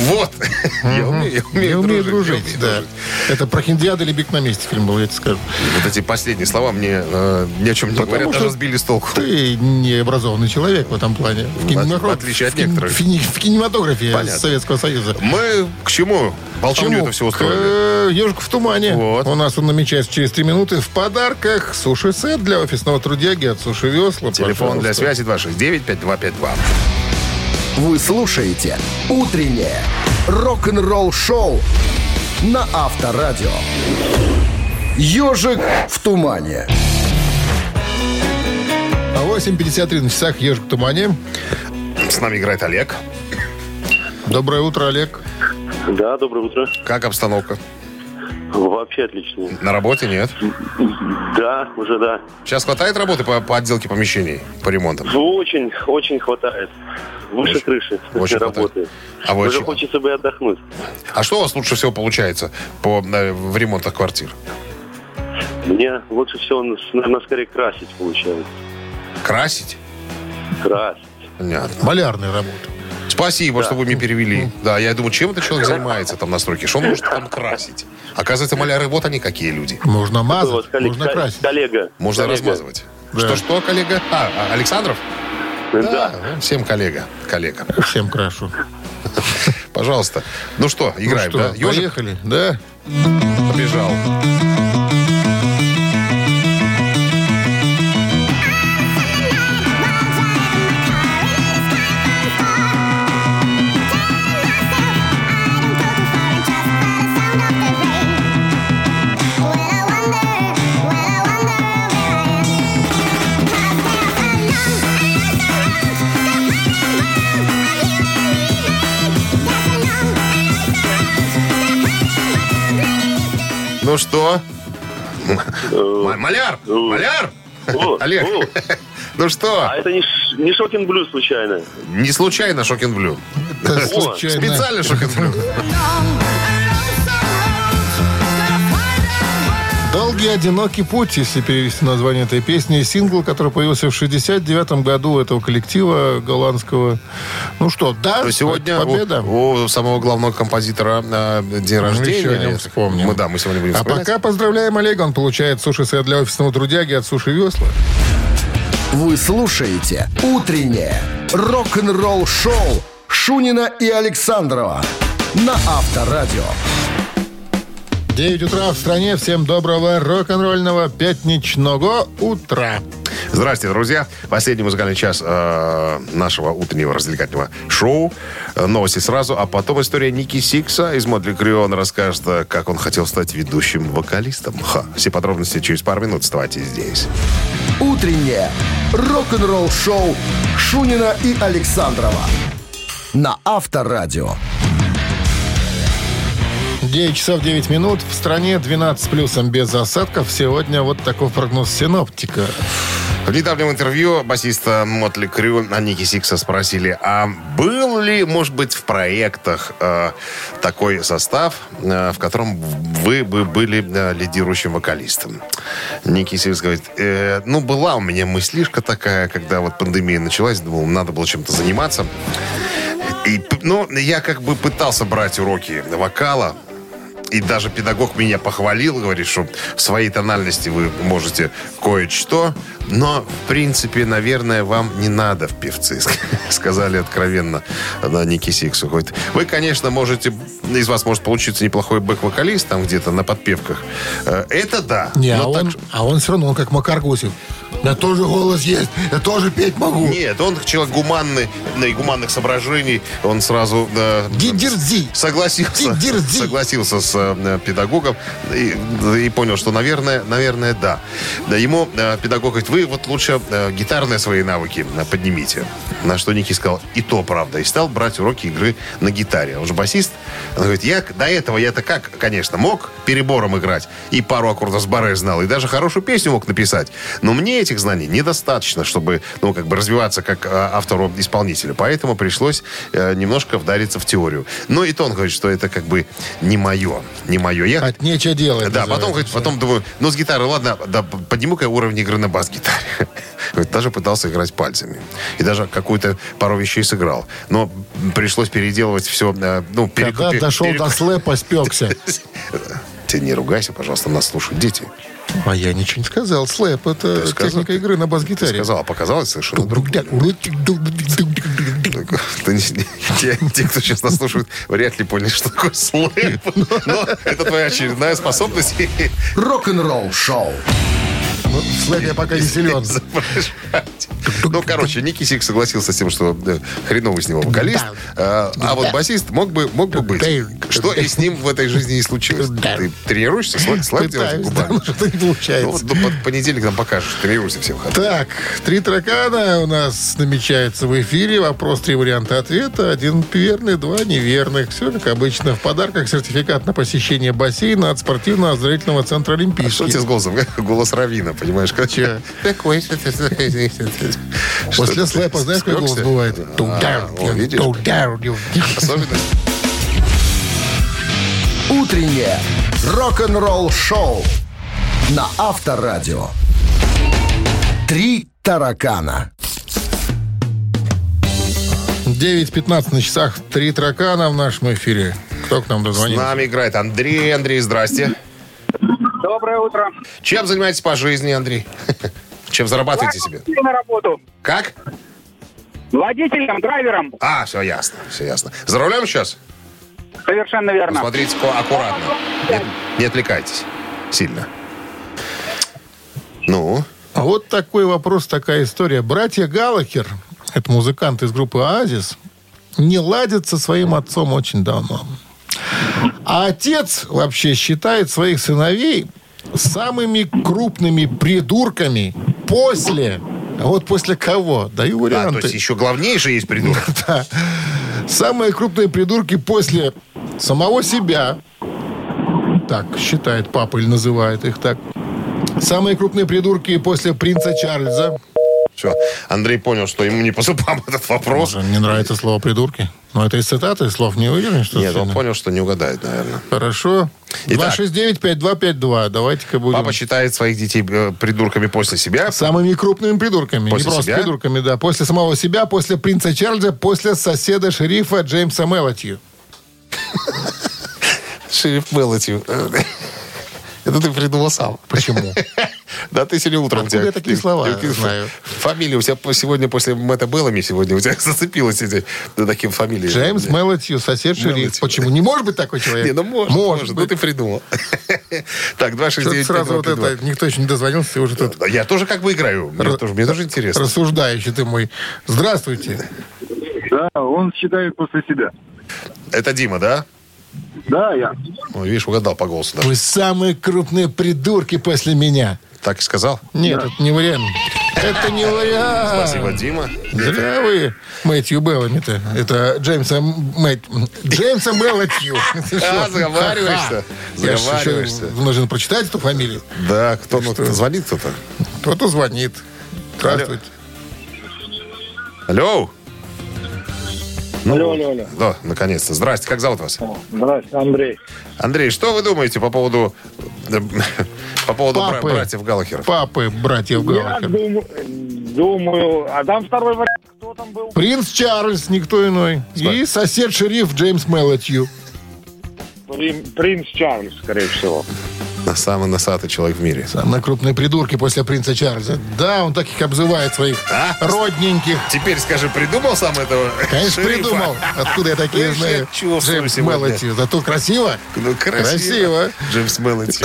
Вот. Я умею, я умею я умею дружить, я дружить, умею да. дружить. Это про Хиндиад или Биг на месте фильм был, я тебе скажу. Вот эти последние слова мне э, ни о чем не Потому говорят, даже сбили с толку. Ты необразованный человек в этом плане. В, кинематограф- в отличие от кин- некоторых. В, кини- в кинематографе Понятно. Советского Союза. Мы к чему? Болтовню это все К устроили. «Ежику в тумане». Вот. У нас он намечается через три минуты. В подарках суши-сет для офисного трудяги от Суши Весла. Телефон для связи 269-5252. Вы слушаете «Утреннее рок-н-ролл-шоу» на Авторадио. «Ежик в тумане». 8.53 на часах «Ежик в тумане». С нами играет Олег. Доброе утро, Олег. Да, доброе утро. Как обстановка? Вообще отлично. На работе нет? Да, уже да. Сейчас хватает работы по, по отделке помещений, по ремонтам? Очень, очень хватает. Выше Очень- крыши очень работает. А вы Уже чё? хочется бы отдохнуть. А что у вас лучше всего получается по, э, в ремонтах квартир? Мне лучше всего, наверное, скорее красить получается. Красить? Красить. Понятно. Малярная работа. Спасибо, что вы мне перевели. Да, я думаю, чем этот человек занимается там на стройке? Что он может там красить? Оказывается, маляры вот они какие люди. Можно мазать, коллег- можно красить. Коллега. Можно Коллега. размазывать. Да. Что-что, коллега? А, а, Александров? Да. ну, всем коллега. Коллега. Всем крашу. Пожалуйста. Ну что, играем, ну что, да? Ежик поехали? Да. побежал. Ну что? М- Маляр! Маляр! О, Олег, ну что? А это не, ш- не Shocking Blue случайно? Не случайно Shocking Blue. Специально Shocking Blue. «Долгий одинокий путь», если перевести название этой песни, сингл, который появился в 69 году у этого коллектива голландского. Ну что, да, То сегодня победа. У, у самого главного композитора э, день рождения. еще о нем вспомним. Мы, да, мы сегодня будем А вспоминать. пока поздравляем Олега, он получает суши-сет для офисного трудяги от Суши Весла. Вы слушаете «Утреннее рок-н-ролл-шоу» Шунина и Александрова на Авторадио. 9 утра в стране. Всем доброго рок-н-ролльного пятничного утра. Здравствуйте, друзья. Последний музыкальный час э, нашего утреннего развлекательного шоу. Э, Новости сразу, а потом история Ники Сикса из Модли Крион расскажет, э, как он хотел стать ведущим вокалистом. Ха. Все подробности через пару минут. Вставайте здесь. Утреннее рок-н-ролл-шоу Шунина и Александрова на Авторадио. 9 часов 9 минут. В стране 12 с плюсом без осадков. Сегодня вот такой прогноз синоптика. В недавнем интервью басиста Мотли Крю Ники Сикса спросили, а был ли, может быть, в проектах э, такой состав, э, в котором вы бы были э, лидирующим вокалистом? Ники Сикс говорит, «Э, ну, была у меня мыслишка такая, когда вот пандемия началась, думал, надо было чем-то заниматься. И, ну, я как бы пытался брать уроки вокала, и даже педагог меня похвалил, говорит, что в своей тональности вы можете кое-что, но, в принципе, наверное, вам не надо в певцы, сказали откровенно на Ники Сиксу. Говорит, вы, конечно, можете, из вас может получиться неплохой бэк-вокалист там где-то на подпевках. Э, Это да. Не, а, так он, а он все равно, он как Макар Гусев. Я тоже голос есть, я тоже петь могу. Нет, он человек гуманный, на гуманных соображений, он сразу э, согласился, Дидерзи. согласился с э, педагогом и, и понял, что, наверное, наверное, да. Да, Ему э, педагог говорит, вы вот лучше э, гитарные свои навыки э, поднимите. На что Ники сказал, и то правда. И стал брать уроки игры на гитаре. Он же басист. Он говорит, я до этого я-то как, конечно, мог перебором играть. И пару аккордов с баре знал. И даже хорошую песню мог написать. Но мне этих знаний недостаточно, чтобы, ну, как бы развиваться как э, автору-исполнителю. Поэтому пришлось э, немножко вдариться в теорию. Но и то он говорит, что это как бы не мое. Не мое. Я От нечего делать. да, потом, говорит, потом думаю, ну, с гитары, ладно, да, подниму-ка уровень игры на бас-гитаре. Даже пытался играть пальцами. И даже какую-то пару вещей сыграл. Но пришлось переделывать все, э, ну, переку- Когда дошел переку- до слэпа, спекся. Ты не ругайся, пожалуйста, нас слушают дети. А я ничего не сказал. Слэп — это Ты сказал, техника ты- игры на Ты бас-гитаре. сказал, а показалось совершенно не- те, кто сейчас нас слушает, вряд ли поняли, что такое слэп. Но это твоя очередная способность Рок-н-ролл-шоу. Ну, в слэпе я пока не силен. Ну, короче, Ники Сик согласился с тем, что хреновый с него вокалист. А, а вот басист мог бы, мог бы быть. Что и с ним в этой жизни не случилось. Ты тренируешься, слайд, да, губами? не Ну, получается. вот до под- понедельник нам покажешь. Тренируйся все выходные. Так, три таракана у нас намечается в эфире. Вопрос, три варианта ответа. Один верный, два неверных. Все как обычно. В подарках сертификат на посещение бассейна от спортивно-оздоровительного центра Что у «Олимпийский». тебя с голосом? Голос Равина, понимаешь? Как Че? Такой. После слэпа знаешь, какой голос бывает? А? Особенно. Утреннее рок-н-ролл-шоу на Авторадио. Три таракана. 9.15 на часах. Три таракана в нашем эфире. Кто к нам С дозвонился? нами играет Андрей. Андрей, здрасте. Доброе утро. Чем занимаетесь по жизни, Андрей? Чем зарабатываете себе? На работу. Как? Водителем, драйвером. А, все ясно, все ясно. За рулем сейчас? Совершенно верно. Смотрите аккуратно. Не, не отвлекайтесь сильно. Ну, А вот такой вопрос, такая история. Братья Галлахер, это музыканты из группы «Оазис», не ладят со своим отцом очень давно. А отец вообще считает своих сыновей самыми крупными придурками после... А вот после кого? Даю а, то варианты. есть еще главнейший есть придурок. Да. Самые крупные придурки после самого себя. Так считает папа или называет их так. Самые крупные придурки после принца Чарльза. Все. Андрей понял, что ему не по зубам этот вопрос. Может, не нравится слово придурки? Ну, это из цитаты, слов не уверен, что Нет, он понял, что не угадает, наверное. Хорошо. Итак. 269-5252. Давайте-ка будем... Папа считает своих детей э, придурками после себя. Самыми крупными придурками. После не просто себя? придурками, да. После самого себя, после принца Чарльза, после соседа шерифа Джеймса Мелотью. Шериф Мелотью. Это ты придумал сам. Почему? Да ты сегодня утром... Откуда у тебя- я такие ты- слова знаю? Фамилия у тебя сегодня после Мэтта Беллами сегодня у тебя зацепилась эти да, такие фамилии. Джеймс Да. Мелотью, сосед шериф. Почему? Не может быть такой человек? Не, ну может, может, ну ты придумал. Так, Что-то 269 сразу вот это, никто еще не дозвонился, и уже тут Я тоже как бы играю. Мне Р- тоже, мне тоже интересно. рассуждающий ты мой. Здравствуйте. Да, он считает после себя. Это Дима, да? Да, я. Ну, видишь, угадал по голосу даже. Вы самые крупные придурки после меня. Так и сказал. Нет, это не вариант. Это не вариант. Спасибо, Дима. Зря вы Мэтью Беллами-то. Это Джеймса Мэт... Джеймса что? А, заговариваешься. Заговариваешься. должен прочитать эту фамилию. Да, кто ну, звонит кто-то? Кто-то звонит. Здравствуйте. Алло. Ну, Алло, алло, алло. Да, наконец-то. Здрасте, как зовут вас? Здравствуйте, Андрей. Андрей, что вы думаете по поводу э, по поводу бра- Папы. братьев Галлахеров? Папы братьев Я Галлахер. думаю, думаю, а там второй вариант, кто там был? Принц Чарльз, никто иной. И сосед-шериф Джеймс Мелотью. Прин- Принц Чарльз, скорее всего. На самый носатый человек в мире. Самые крупные придурки после принца Чарльза. Да, он таких обзывает своих А? родненьких. Теперь скажи, придумал сам этого? Конечно, шерифа? придумал. Откуда я такие Видишь, знаю? Джеймс. Мелотью. Зато красиво. Ну, красиво. Красиво. Джеймс Мелоти.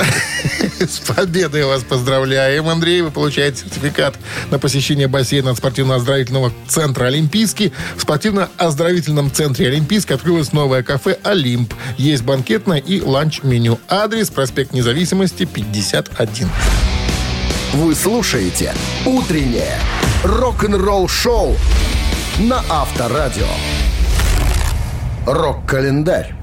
С победой вас поздравляем, Андрей. Вы получаете сертификат на посещение бассейна спортивно-оздоровительного центра «Олимпийский». В спортивно-оздоровительном центре «Олимпийский» открылось новое кафе «Олимп». Есть банкетное и ланч-меню. Адрес проспект Независимости, 51. Вы слушаете «Утреннее рок-н-ролл-шоу» на Авторадио. Рок-календарь.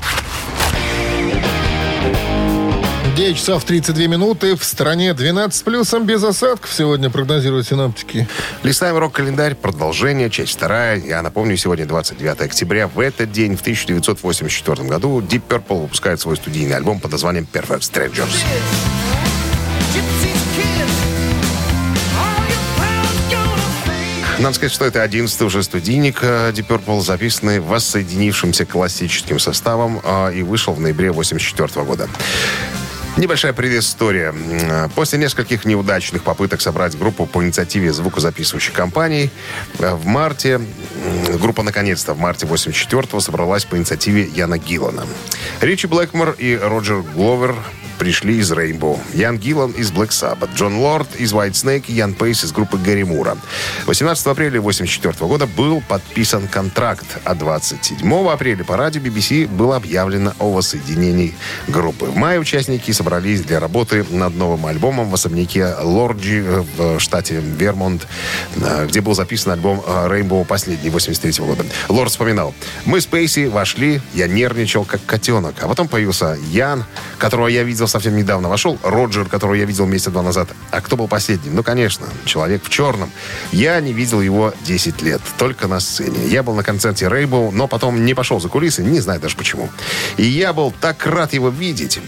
9 часов 32 минуты. В стране 12 с плюсом без осадков сегодня прогнозируют синоптики. Листаем рок-календарь. Продолжение, часть вторая. Я напомню, сегодня 29 октября. В этот день, в 1984 году, Deep Purple выпускает свой студийный альбом под названием Perfect Strangers. Надо сказать, что это 11 уже студийник э, Deep Purple, записанный воссоединившимся классическим составом э, и вышел в ноябре 1984 года. Небольшая предыстория. М, После нескольких неудачных попыток собрать группу по инициативе звукозаписывающей компании, э, в марте, группа наконец-то в марте 84-го собралась по инициативе Яна Гиллана. Ричи Блэкмор и Роджер Гловер пришли из Rainbow. Ян Гиллан из Black Sabbath, Джон Лорд из White Snake Ян Пейс из группы Гарри Мура. 18 апреля 1984 года был подписан контракт, а 27 апреля по радио BBC было объявлено о воссоединении группы. В мае участники собрались для работы над новым альбомом в особняке Лорджи э, в штате Вермонт, э, где был записан альбом э, Rainbow последний 83 года. Лорд вспоминал, мы с Пейси вошли, я нервничал как котенок, а потом появился Ян, которого я видел совсем недавно, вошел Роджер, которого я видел месяца два назад. А кто был последним? Ну, конечно, человек в черном. Я не видел его 10 лет, только на сцене. Я был на концерте Рейбоу, но потом не пошел за кулисы, не знаю даже почему. И я был так рад его видеть.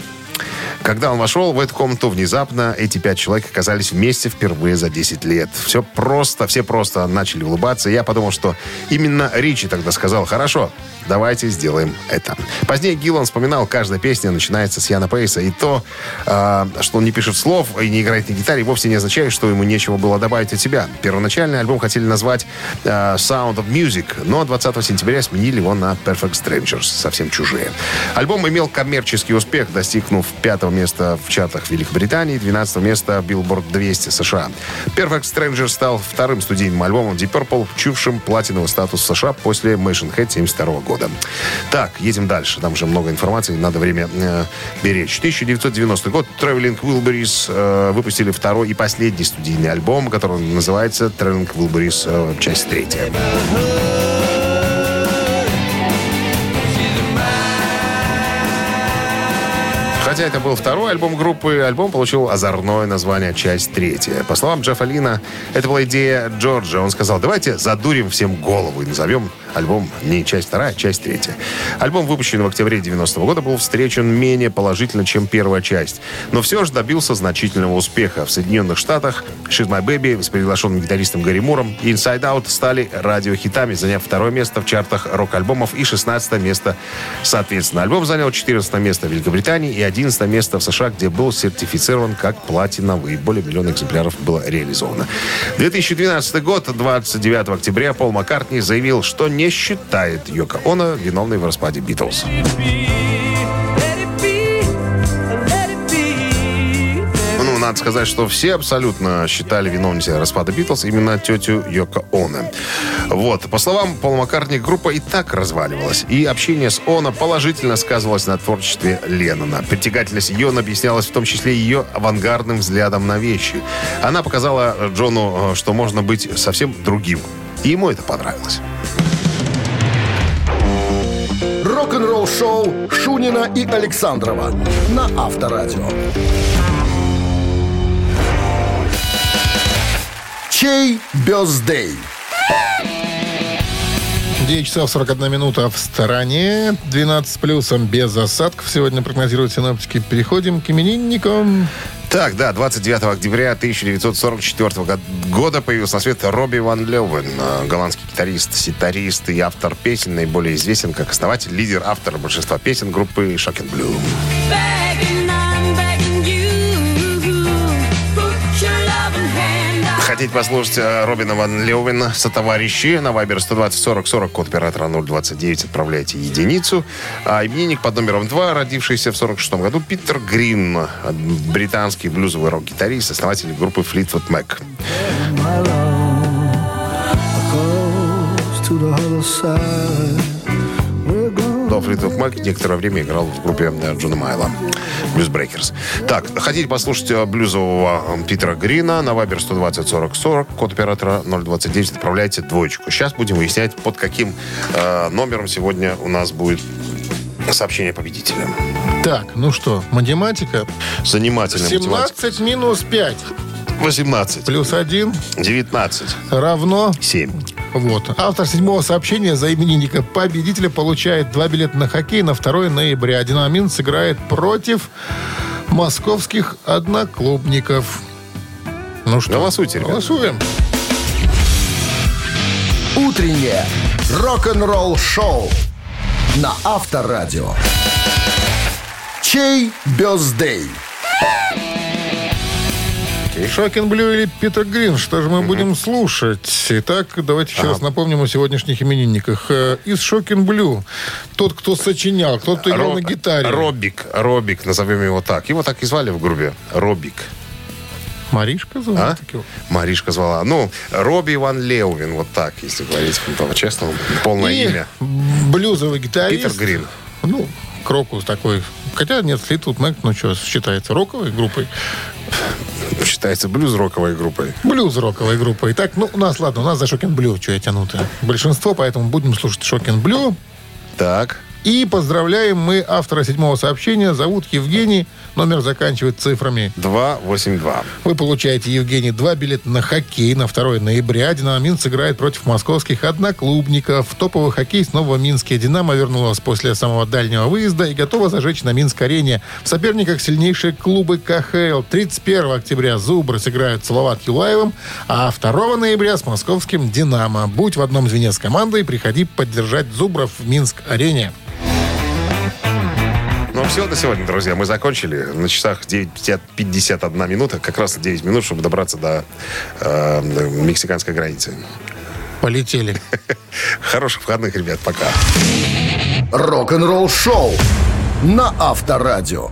Когда он вошел в эту комнату, внезапно эти пять человек оказались вместе впервые за 10 лет. Все просто, все просто начали улыбаться. Я подумал, что именно Ричи тогда сказал, хорошо, давайте сделаем это. Позднее Гиллан вспоминал, каждая песня начинается с Яна Пейса. И то, а, что он не пишет слов и не играет на гитаре, вовсе не означает, что ему нечего было добавить от себя. Первоначальный альбом хотели назвать а, Sound of Music, но 20 сентября сменили его на Perfect Strangers, совсем чужие. Альбом имел коммерческий успех, достигнув пятого места в чартах Великобритании, 12 места Billboard 200 США. Perfect Strangers стал вторым студийным альбомом Deep Purple, чувшим платиновый статус США после Machine Head 72 года. Так, едем дальше. Там уже много информации, надо время э, беречь. 1990 год Traveling Wilburys э, выпустили второй и последний студийный альбом, который называется Traveling Wilburys, э, часть третья. Хотя это был второй альбом группы, альбом получил озорное название «Часть третья». По словам Джеффа Лина, это была идея Джорджа. Он сказал, давайте задурим всем голову и назовем альбом не «Часть вторая», а «Часть третья». Альбом, выпущенный в октябре 90 года, был встречен менее положительно, чем первая часть. Но все же добился значительного успеха. В Соединенных Штатах «She's My Baby» с приглашенным гитаристом Гарри Муром и «Inside Out» стали радиохитами, заняв второе место в чартах рок-альбомов и 16 место соответственно. Альбом занял 14 место в Великобритании и 11 место в США, где был сертифицирован как платиновый. Более миллиона экземпляров было реализовано. 2012 год, 29 октября, Пол Маккартни заявил, что не считает Йоко Оно виновной в распаде Битлз. Надо сказать, что все абсолютно считали виновницей распада Битлз именно тетю Йоко Оно. Вот. По словам Пола Маккартни, группа и так разваливалась. И общение с Оно положительно сказывалось на творчестве Леннона. Притягательность ее объяснялась в том числе ее авангардным взглядом на вещи. Она показала Джону, э, что можно быть совсем другим. И ему это понравилось. Рок-н-ролл-шоу Шунина и Александрова на Авторадио. Чей бездей? 9 часов 41 минута в стороне. 12 с плюсом без осадков. Сегодня прогнозируют синоптики. Переходим к именинникам. Так, да, 29 октября 1944 года появился на свет Робби Ван Левен, э, голландский гитарист, ситарист и автор песен, наиболее известен как основатель, лидер, автор большинства песен группы Shocking Blue. Хотите послушать э, Робина Ван Левена со товарищи на Вайбер 120 40 40, код оператора 029, отправляйте единицу. А именинник под номером 2, родившийся в 46 году, Питер Грин, э, британский блюзовый рок-гитарист, основатель группы Fleetwood Mac. До Fleetwood Mac некоторое время играл в группе э, Джона Майла. Blues Breakers. Так, хотите послушать э, блюзового э, Питера Грина на Вайбер 120 40 40, код оператора 029, отправляйте двоечку. Сейчас будем выяснять, под каким э, номером сегодня у нас будет сообщение победителя. Так, ну что, математика. Занимательная 17 математика. минус 5 18. плюс 1 19. равно 7. Вот. Автор седьмого сообщения за именинника победителя получает два билета на хоккей на 2 ноября. Динамин сыграет против московских одноклубников. Ну что, Голосуйте, ребята. голосуем. Утреннее рок-н-ролл-шоу на Авторадио. Чей birthday? Shocking Blue или Питер Грин? Что же мы будем слушать? Итак, давайте еще раз напомним о сегодняшних именинниках. Э, Из Shocking Blue. Тот, кто сочинял, тот, кто играл Ро- на гитаре. Робик. Робик, назовем его так. Его так и звали в группе. Робик. Маришка зовут? А? так его? Маришка звала. Ну, Робби Ван Леувин, вот так, если говорить по-честному. Полное И имя. блюзовый гитарист. Питер Грин. Ну, Крокус такой. Хотя нет, Fleetwood Mac, ну что, считается роковой группой. Считается блюз-роковой группой. Блюз-роковой группой. Итак, ну, у нас, ладно, у нас за Shocking Blue, что я тяну-то. Большинство, поэтому будем слушать Shocking Blue. Так. И поздравляем мы автора седьмого сообщения. Зовут Евгений. Номер заканчивает цифрами. 282. Вы получаете, Евгений, два билета на хоккей на 2 ноября. «Динамо Минск» сыграет против московских одноклубников. Топовый хоккей снова в Минске. «Динамо» вернулась после самого дальнего выезда и готова зажечь на Минск-арене. В соперниках сильнейшие клубы КХЛ. 31 октября «Зубры» сыграют с Салават Юлаевым, а 2 ноября с московским «Динамо». Будь в одном звене с командой, приходи поддержать «Зубров» в Минск-арене. Ну, все на сегодня, друзья. Мы закончили. На часах 9.51 минута. Как раз 9 минут, чтобы добраться до э, мексиканской границы. Полетели. Хороших выходных, ребят. Пока. Рок-н-ролл-шоу на Авторадио.